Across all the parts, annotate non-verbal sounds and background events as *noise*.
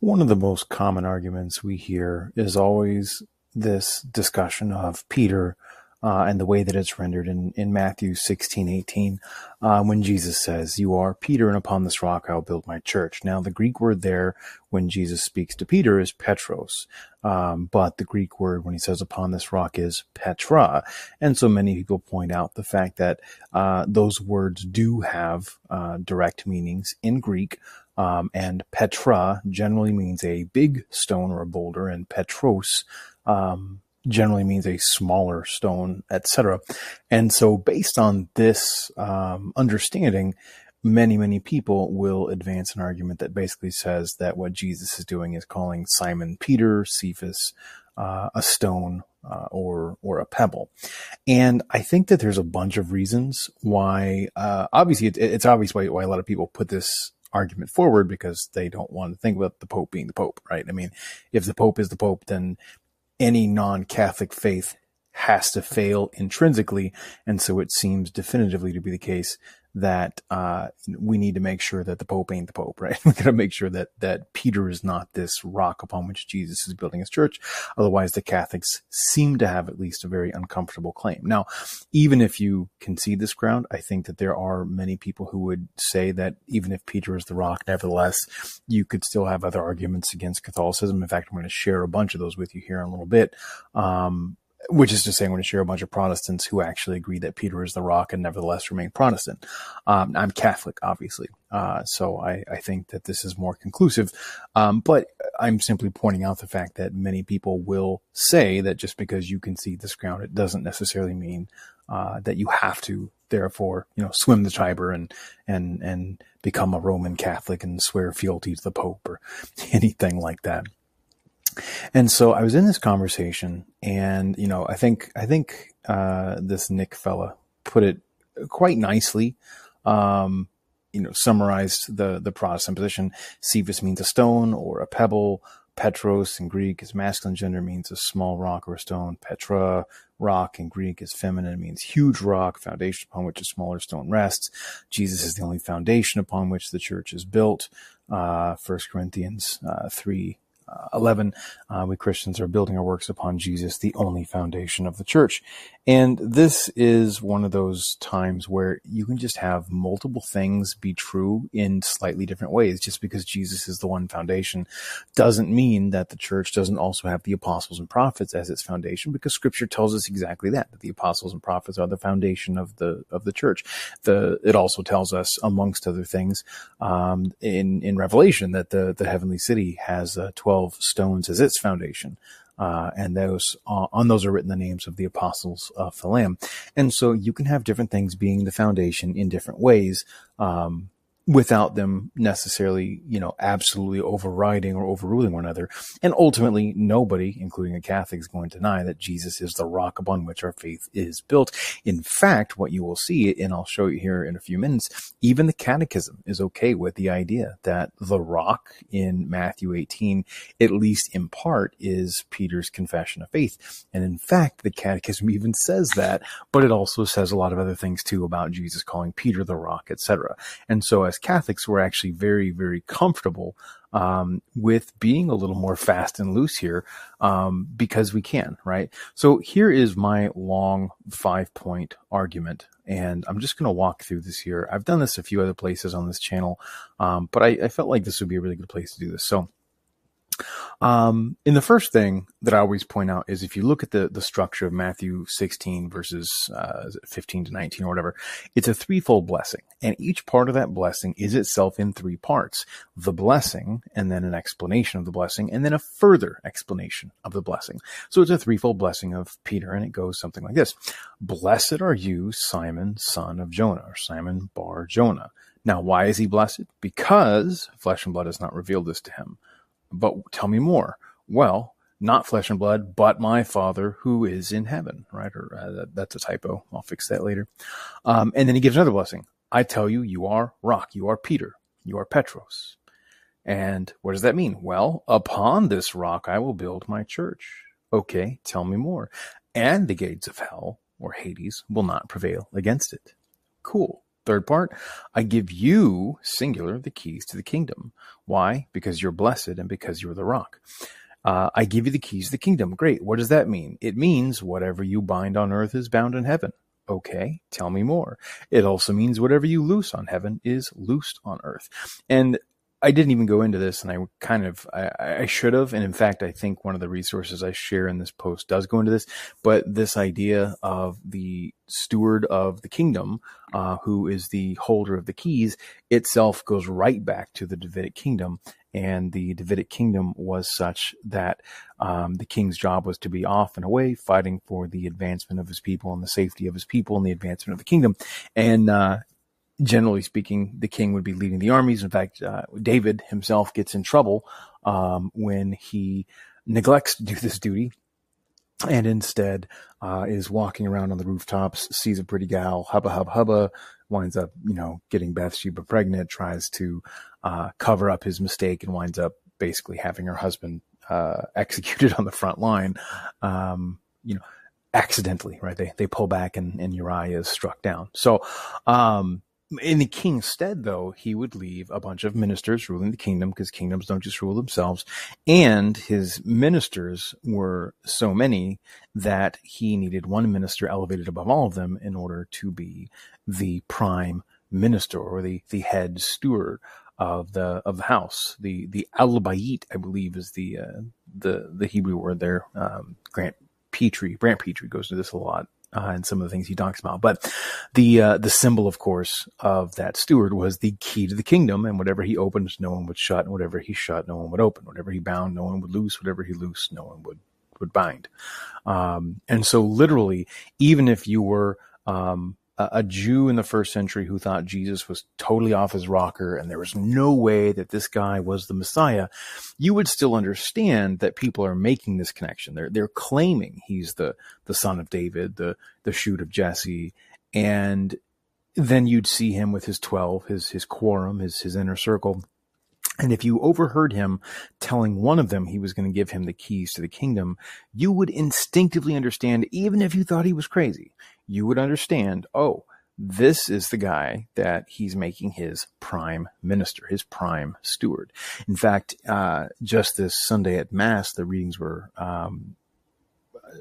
One of the most common arguments we hear is always this discussion of Peter uh, and the way that it's rendered in, in Matthew 16, 18, uh, when Jesus says, You are Peter, and upon this rock I'll build my church. Now, the Greek word there when Jesus speaks to Peter is Petros, um, but the Greek word when he says upon this rock is Petra. And so many people point out the fact that uh, those words do have uh, direct meanings in Greek. Um, and Petra generally means a big stone or a boulder, and Petros um, generally means a smaller stone, etc. And so, based on this um, understanding, many, many people will advance an argument that basically says that what Jesus is doing is calling Simon Peter, Cephas, uh, a stone uh, or or a pebble. And I think that there's a bunch of reasons why. Uh, obviously, it, it's obvious why, why a lot of people put this argument forward because they don't want to think about the Pope being the Pope, right? I mean, if the Pope is the Pope, then any non-Catholic faith has to fail intrinsically. And so it seems definitively to be the case that uh, we need to make sure that the Pope ain't the Pope, *laughs* right? We got to make sure that that Peter is not this rock upon which Jesus is building his church. Otherwise, the Catholics seem to have at least a very uncomfortable claim. Now, even if you concede this ground, I think that there are many people who would say that even if Peter is the rock, nevertheless, you could still have other arguments against Catholicism. In fact, I'm going to share a bunch of those with you here in a little bit. Um, which is to say, I'm going to share a bunch of Protestants who actually agree that Peter is the rock and nevertheless remain Protestant. Um, I'm Catholic, obviously, uh, so I, I, think that this is more conclusive. Um, but I'm simply pointing out the fact that many people will say that just because you concede this ground, it doesn't necessarily mean uh, that you have to, therefore, you know, swim the Tiber and and and become a Roman Catholic and swear fealty to the Pope or *laughs* anything like that. And so I was in this conversation, and you know, I think I think uh, this Nick fella put it quite nicely. Um, you know, summarized the the Protestant position. Cephas means a stone or a pebble. Petros in Greek is masculine gender means a small rock or a stone. Petra, rock in Greek is feminine, means huge rock, foundation upon which a smaller stone rests. Jesus is the only foundation upon which the church is built. Uh, 1 Corinthians uh, 3 uh, 11, uh, we Christians are building our works upon Jesus, the only foundation of the church. And this is one of those times where you can just have multiple things be true in slightly different ways. Just because Jesus is the one foundation doesn't mean that the church doesn't also have the apostles and prophets as its foundation, because scripture tells us exactly that, that the apostles and prophets are the foundation of the, of the church. The, it also tells us, amongst other things, um, in, in Revelation that the, the heavenly city has uh, 12 stones as its foundation. Uh, and those uh, on those are written the names of the apostles of the Lamb. And so you can have different things being the foundation in different ways. Um, without them necessarily, you know, absolutely overriding or overruling one another. And ultimately, nobody, including a Catholic, is going to deny that Jesus is the rock upon which our faith is built. In fact, what you will see, and I'll show you here in a few minutes, even the Catechism is okay with the idea that the rock in Matthew 18, at least in part, is Peter's confession of faith. And in fact, the Catechism even says that, but it also says a lot of other things too about Jesus calling Peter the rock, etc. And so as as Catholics, we're actually very, very comfortable um, with being a little more fast and loose here um, because we can, right? So here is my long five point argument. And I'm just going to walk through this here. I've done this a few other places on this channel, um, but I, I felt like this would be a really good place to do this. So um, the first thing that I always point out is if you look at the, the structure of Matthew 16 verses uh, 15 to 19 or whatever, it's a threefold blessing. And each part of that blessing is itself in three parts the blessing, and then an explanation of the blessing, and then a further explanation of the blessing. So it's a threefold blessing of Peter, and it goes something like this Blessed are you, Simon, son of Jonah, or Simon bar Jonah. Now, why is he blessed? Because flesh and blood has not revealed this to him but tell me more. Well, not flesh and blood, but my Father who is in heaven, right? Or uh, that, that's a typo. I'll fix that later. Um, and then he gives another blessing. I tell you, you are rock. You are Peter. You are Petros. And what does that mean? Well, upon this rock I will build my church. Okay, tell me more. And the gates of hell or Hades will not prevail against it. Cool. Third part, I give you, singular, the keys to the kingdom. Why? Because you're blessed and because you're the rock. Uh, I give you the keys to the kingdom. Great. What does that mean? It means whatever you bind on earth is bound in heaven. Okay, tell me more. It also means whatever you loose on heaven is loosed on earth. And I didn't even go into this, and I kind of I, I, should have. And in fact, I think one of the resources I share in this post does go into this. But this idea of the steward of the kingdom, uh, who is the holder of the keys, itself goes right back to the Davidic kingdom. And the Davidic kingdom was such that um, the king's job was to be off and away, fighting for the advancement of his people and the safety of his people and the advancement of the kingdom. And uh, generally speaking, the king would be leading the armies. In fact, uh, David himself gets in trouble um, when he neglects to do this duty and instead uh, is walking around on the rooftops, sees a pretty gal, hubba hubba hubba, winds up, you know, getting Bathsheba pregnant, tries to uh, cover up his mistake, and winds up basically having her husband uh, executed on the front line. Um, you know, accidentally, right? They they pull back and, and Uriah is struck down. So, um, in the king's stead, though, he would leave a bunch of ministers ruling the kingdom because kingdoms don't just rule themselves. And his ministers were so many that he needed one minister elevated above all of them in order to be the prime minister or the, the head steward of the of the house. The the al bayit, I believe, is the uh, the the Hebrew word there. Um, Grant Petrie, Brant Pitre goes into this a lot uh, and some of the things he talks about. But the uh, the symbol, of course, of that steward was the key to the kingdom, and whatever he opened, no one would shut, and whatever he shut, no one would open. Whatever he bound, no one would loose. Whatever he loosed, no one would would bind. Um, and so, literally, even if you were um, a Jew in the first century who thought Jesus was totally off his rocker and there was no way that this guy was the Messiah, you would still understand that people are making this connection. They're they're claiming he's the the son of David, the the shoot of Jesse, and then you'd see him with his twelve, his his quorum, his his inner circle. And if you overheard him telling one of them he was going to give him the keys to the kingdom, you would instinctively understand, even if you thought he was crazy, you would understand, oh, this is the guy that he's making his prime minister, his prime steward. In fact, uh, just this Sunday at Mass, the readings were um,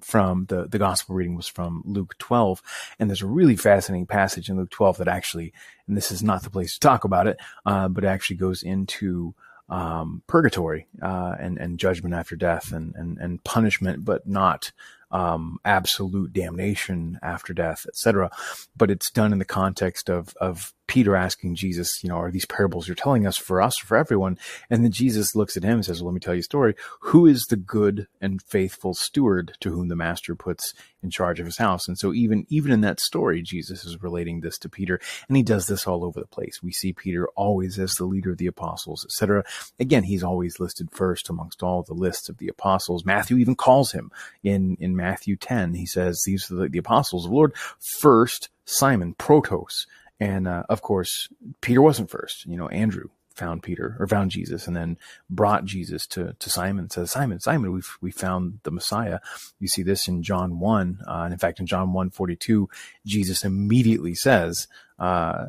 from the the gospel reading was from Luke 12, and there's a really fascinating passage in Luke 12 that actually, and this is not the place to talk about it, uh, but actually goes into um, purgatory uh, and and judgment after death and and and punishment, but not um, absolute damnation after death, etc. But it's done in the context of of Peter asking Jesus, you know, are these parables you're telling us for us or for everyone? And then Jesus looks at him and says, well, let me tell you a story. Who is the good and faithful steward to whom the master puts in charge of his house? And so even, even in that story, Jesus is relating this to Peter and he does this all over the place. We see Peter always as the leader of the apostles, etc. Again, he's always listed first amongst all the lists of the apostles. Matthew even calls him in, in Matthew 10. He says, these are the, the apostles of the Lord. First, Simon, Protos, and uh, of course, Peter wasn't first. You know, Andrew found Peter or found Jesus and then brought Jesus to, to Simon and says, Simon, Simon, we've, we found the Messiah. You see this in John 1. Uh, and in fact, in John 1 42, Jesus immediately says, uh,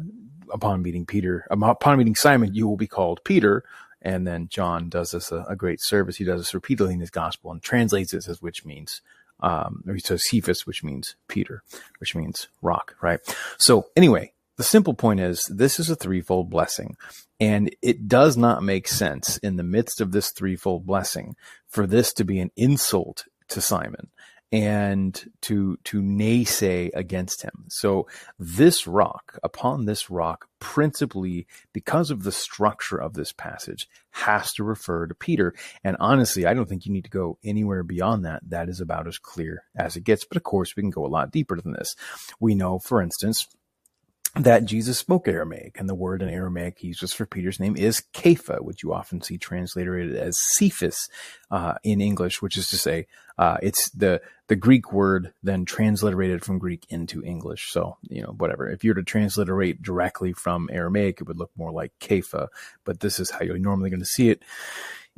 upon meeting Peter, upon meeting Simon, you will be called Peter. And then John does this a, a great service. He does this repeatedly in his gospel and translates it as which means um, or he says Cephas, which means Peter, which means rock, right? So anyway, the simple point is this is a threefold blessing. And it does not make sense in the midst of this threefold blessing for this to be an insult to Simon and to to naysay against him. So this rock, upon this rock, principally because of the structure of this passage, has to refer to Peter. And honestly, I don't think you need to go anywhere beyond that. That is about as clear as it gets. But of course, we can go a lot deeper than this. We know, for instance, that Jesus spoke Aramaic, and the word in Aramaic he uses for Peter's name is Kepha, which you often see translated as Cephas uh, in English, which is to say, uh, it's the the Greek word then transliterated from Greek into English. So you know, whatever. If you were to transliterate directly from Aramaic, it would look more like Kepha, but this is how you're normally going to see it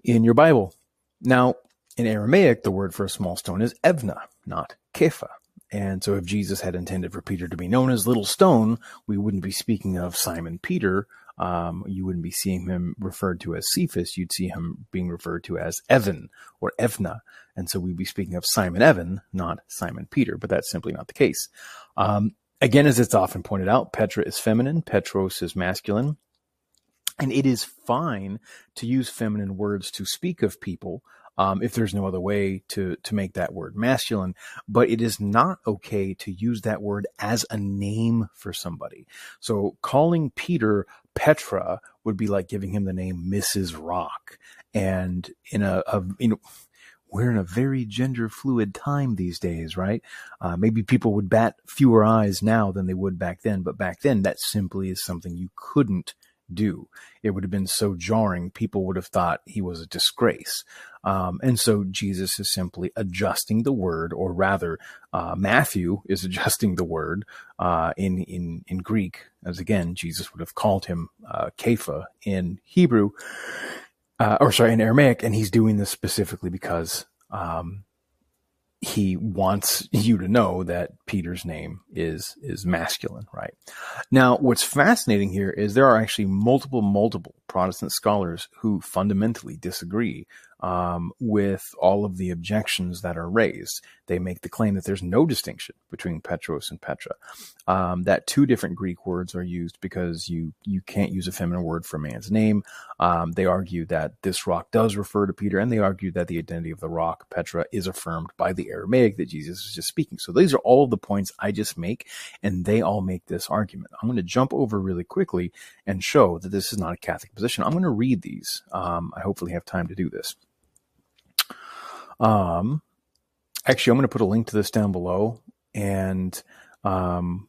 in your Bible. Now, in Aramaic, the word for a small stone is Evna, not Kepha. And so if Jesus had intended for Peter to be known as Little Stone, we wouldn't be speaking of Simon Peter. Um, you wouldn't be seeing him referred to as Cephas. You'd see him being referred to as Evan or Evna. And so we'd be speaking of Simon Evan, not Simon Peter, but that's simply not the case. Um, again, as it's often pointed out, Petra is feminine, Petros is masculine. And it is fine to use feminine words to speak of people um, if there's no other way to to make that word masculine. But it is not okay to use that word as a name for somebody. So calling Peter Petra would be like giving him the name Mrs. Rock. And in a, a you know we're in a very gender fluid time these days, right? Uh, maybe people would bat fewer eyes now than they would back then, but back then that simply is something you couldn't do. It would have been so jarring. People would have thought he was a disgrace. Um, and so Jesus is simply adjusting the word, or rather, uh, Matthew *laughs* is adjusting the word uh, in in in Greek, as again Jesus would have called him uh, Kepha in Hebrew, uh, or sorry, in Aramaic, and he's doing this specifically because um, he wants you to know that Peter's name is is masculine, right? Now, what's fascinating here is there are actually multiple, multiple Protestant scholars who fundamentally disagree um, with all of the objections that are raised. They make the claim that there's no distinction between Petros and Petra. Um, that two different Greek words are used because you you can't use a feminine word for a man's name. Um, they argue that this rock does refer to Peter, and they argue that the identity of the rock Petra is affirmed by the Aramaic that Jesus is just speaking. So these are all of the points I just make, and they all make this argument. I'm going to jump over really quickly and show that this is not a Catholic position. I'm going to read these. Um, I hopefully have time to do this. Um, actually, I'm going to put a link to this down below, and um,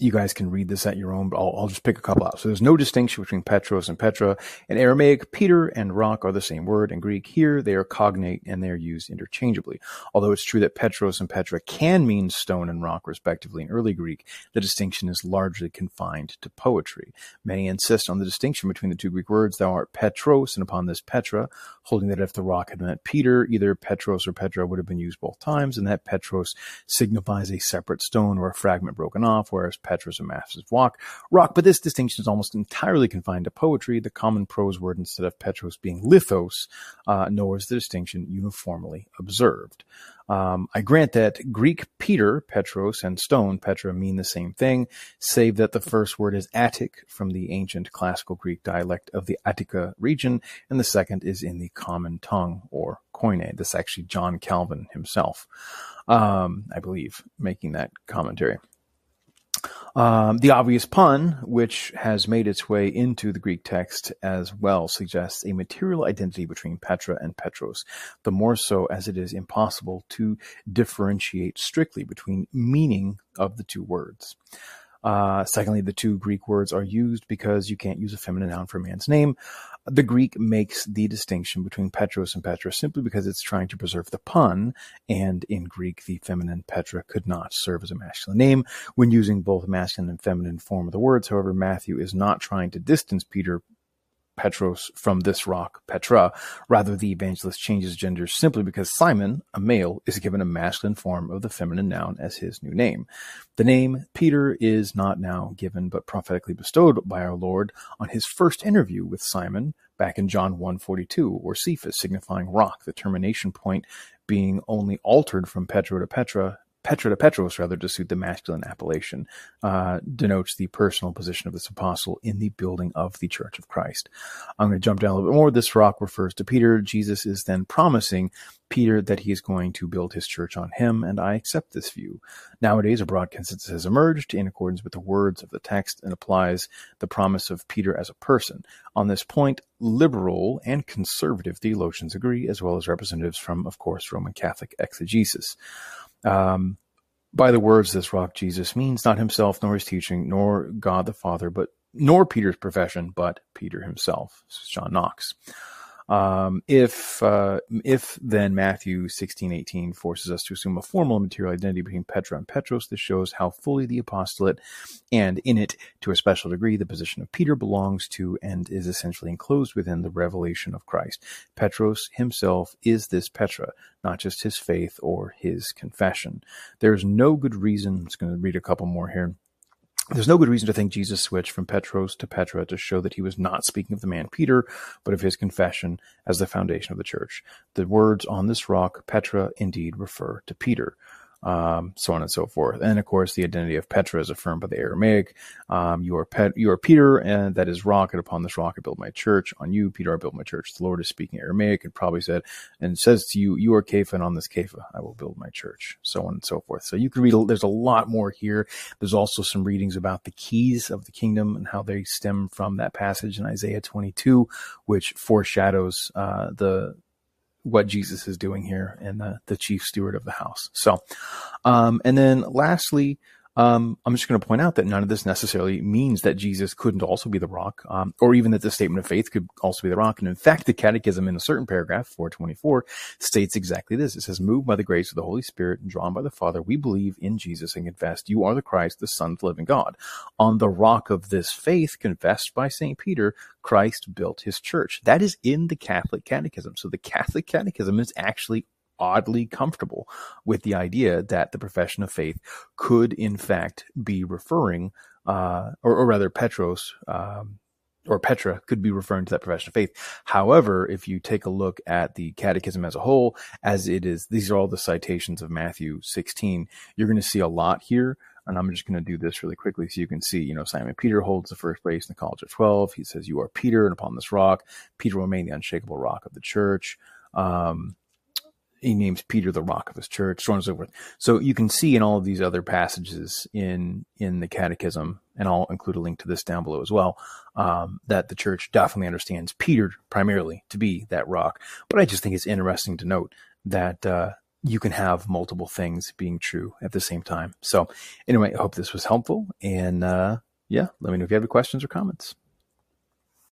you guys can read this at your own, but I'll, I'll, just pick a couple out. So there's no distinction between Petros and Petra. In Aramaic, Peter and rock are the same word. In Greek, here they are cognate and they are used interchangeably. Although it's true that Petros and Petra can mean stone and rock respectively in early Greek, the distinction is largely confined to poetry. Many insist on the distinction between the two Greek words, thou art Petros, and upon this Petra, holding that if the rock had meant Peter, either Petros or Petra would have been used both times, and that Petros signifies a separate stone or a fragment broken off, whereas Petra's a massive rock. Rock, but this distinction is almost entirely confined to poetry. The common prose word instead of Petros being lithos, uh, nor is the distinction uniformly observed. Um, I grant that Greek Peter, Petros, and stone, Petra, mean the same thing, save that the first word is Attic from the ancient classical Greek dialect of the Attica region, and the second is in the common tongue, or Koine. This is actually John Calvin himself, um, I believe, making that commentary. Um, the obvious pun, which has made its way into the Greek text as well, suggests a material identity between Petra and Petros, the more so as it is impossible to differentiate strictly between meaning of the two words. Uh, secondly, the two Greek words are used because you can't use a feminine noun for a man's name. The Greek makes the distinction between Petros and Petra simply because it's trying to preserve the pun, and in Greek, the feminine Petra could not serve as a masculine name when using both masculine and feminine form of the words. However, Matthew is not trying to distance Peter Petros from this rock, Petra. Rather, the evangelist changes gender simply because Simon, a male, is given a masculine form of the feminine noun as his new name. The name Peter is not now given but prophetically bestowed by our Lord on his first interview with Simon back in John 1:42, or Cephas, signifying rock, the termination point being only altered from Petra to Petra Petra to Petros, rather, to suit the masculine appellation, uh, denotes the personal position of this apostle in the building of the Church of Christ. I'm going to jump down a little bit more. This rock refers to Peter. Jesus is then promising Peter that he is going to build his church on him, and I accept this view. Nowadays, a broad consensus has emerged in accordance with the words of the text and applies the promise of Peter as a person. On this point, liberal and conservative theologians agree, as well as representatives from, of course, Roman Catholic exegesis. Um, by the words this rock Jesus means not himself nor his teaching nor God the Father, but nor Peter's profession, but Peter himself. This is John Knox. Um, if uh, if then Matthew sixteen eighteen forces us to assume a formal material identity between Petra and Petros, this shows how fully the apostolate, and in it to a special degree, the position of Peter belongs to and is essentially enclosed within the revelation of Christ. Petros himself is this Petra, not just his faith or his confession. There is no good reason. I'm just going to read a couple more here there's no good reason to think Jesus switched from Petros to Petra to show that he was not speaking of the man Peter, but of his confession as the foundation of the church. The words on this rock, Petra, indeed refer to Peter um, so on and so forth. And of course, the identity of Petra is affirmed by the Aramaic. Um, you are Pet, you are Peter, and that is rock. And upon this rock, I build my church. On you, Peter, I build my church. The Lord is speaking Aramaic, and probably said, and says to you, you are Kepha, and on this Kepha, I will build my church. So on and so forth. So you can read. There's a lot more here. There's also some readings about the keys of the kingdom and how they stem from that passage in Isaiah 22, which foreshadows uh, the what Jesus is doing here and the, the chief steward of the house. So, um, and then lastly, um, I'm just going to point out that none of this necessarily means that Jesus couldn't also be the rock, um, or even that the statement of faith could also be the rock. And in fact, the Catechism in a certain paragraph, 424, states exactly this. It says, "Moved by the grace of the Holy Spirit and drawn by the Father, we believe in Jesus and confess you are the Christ, the Son of the living God. On the rock of this faith, confessed by Saint Peter, Christ built His church." That is in the Catholic Catechism. So the Catholic Catechism is actually oddly comfortable with the idea that the profession of faith could, in fact, be referring, uh, or, or, rather, Petros. Um, or Petra could be referring to that profession of faith. However, if you take a look at the catechism as a whole, as it is, these are all the citations of Matthew 16, you're going to see a lot here. And I'm just going to do this really quickly so you can see, you know, Simon Peter holds the first place in the College of 12. He says, You are Peter, and upon this rock, Peter will remain the unshakable rock of the church. Um, he names Peter the rock of his church, so on and so forth. So you can see in all of these other passages in in the Catechism, and I'll include a link to this down below as well, um, that the church definitely understands Peter primarily to be that rock. But I just think it's interesting to note that uh, you can have multiple things being true at the same time. So anyway, I hope this was helpful, and uh, yeah, let me know if you have any questions or comments.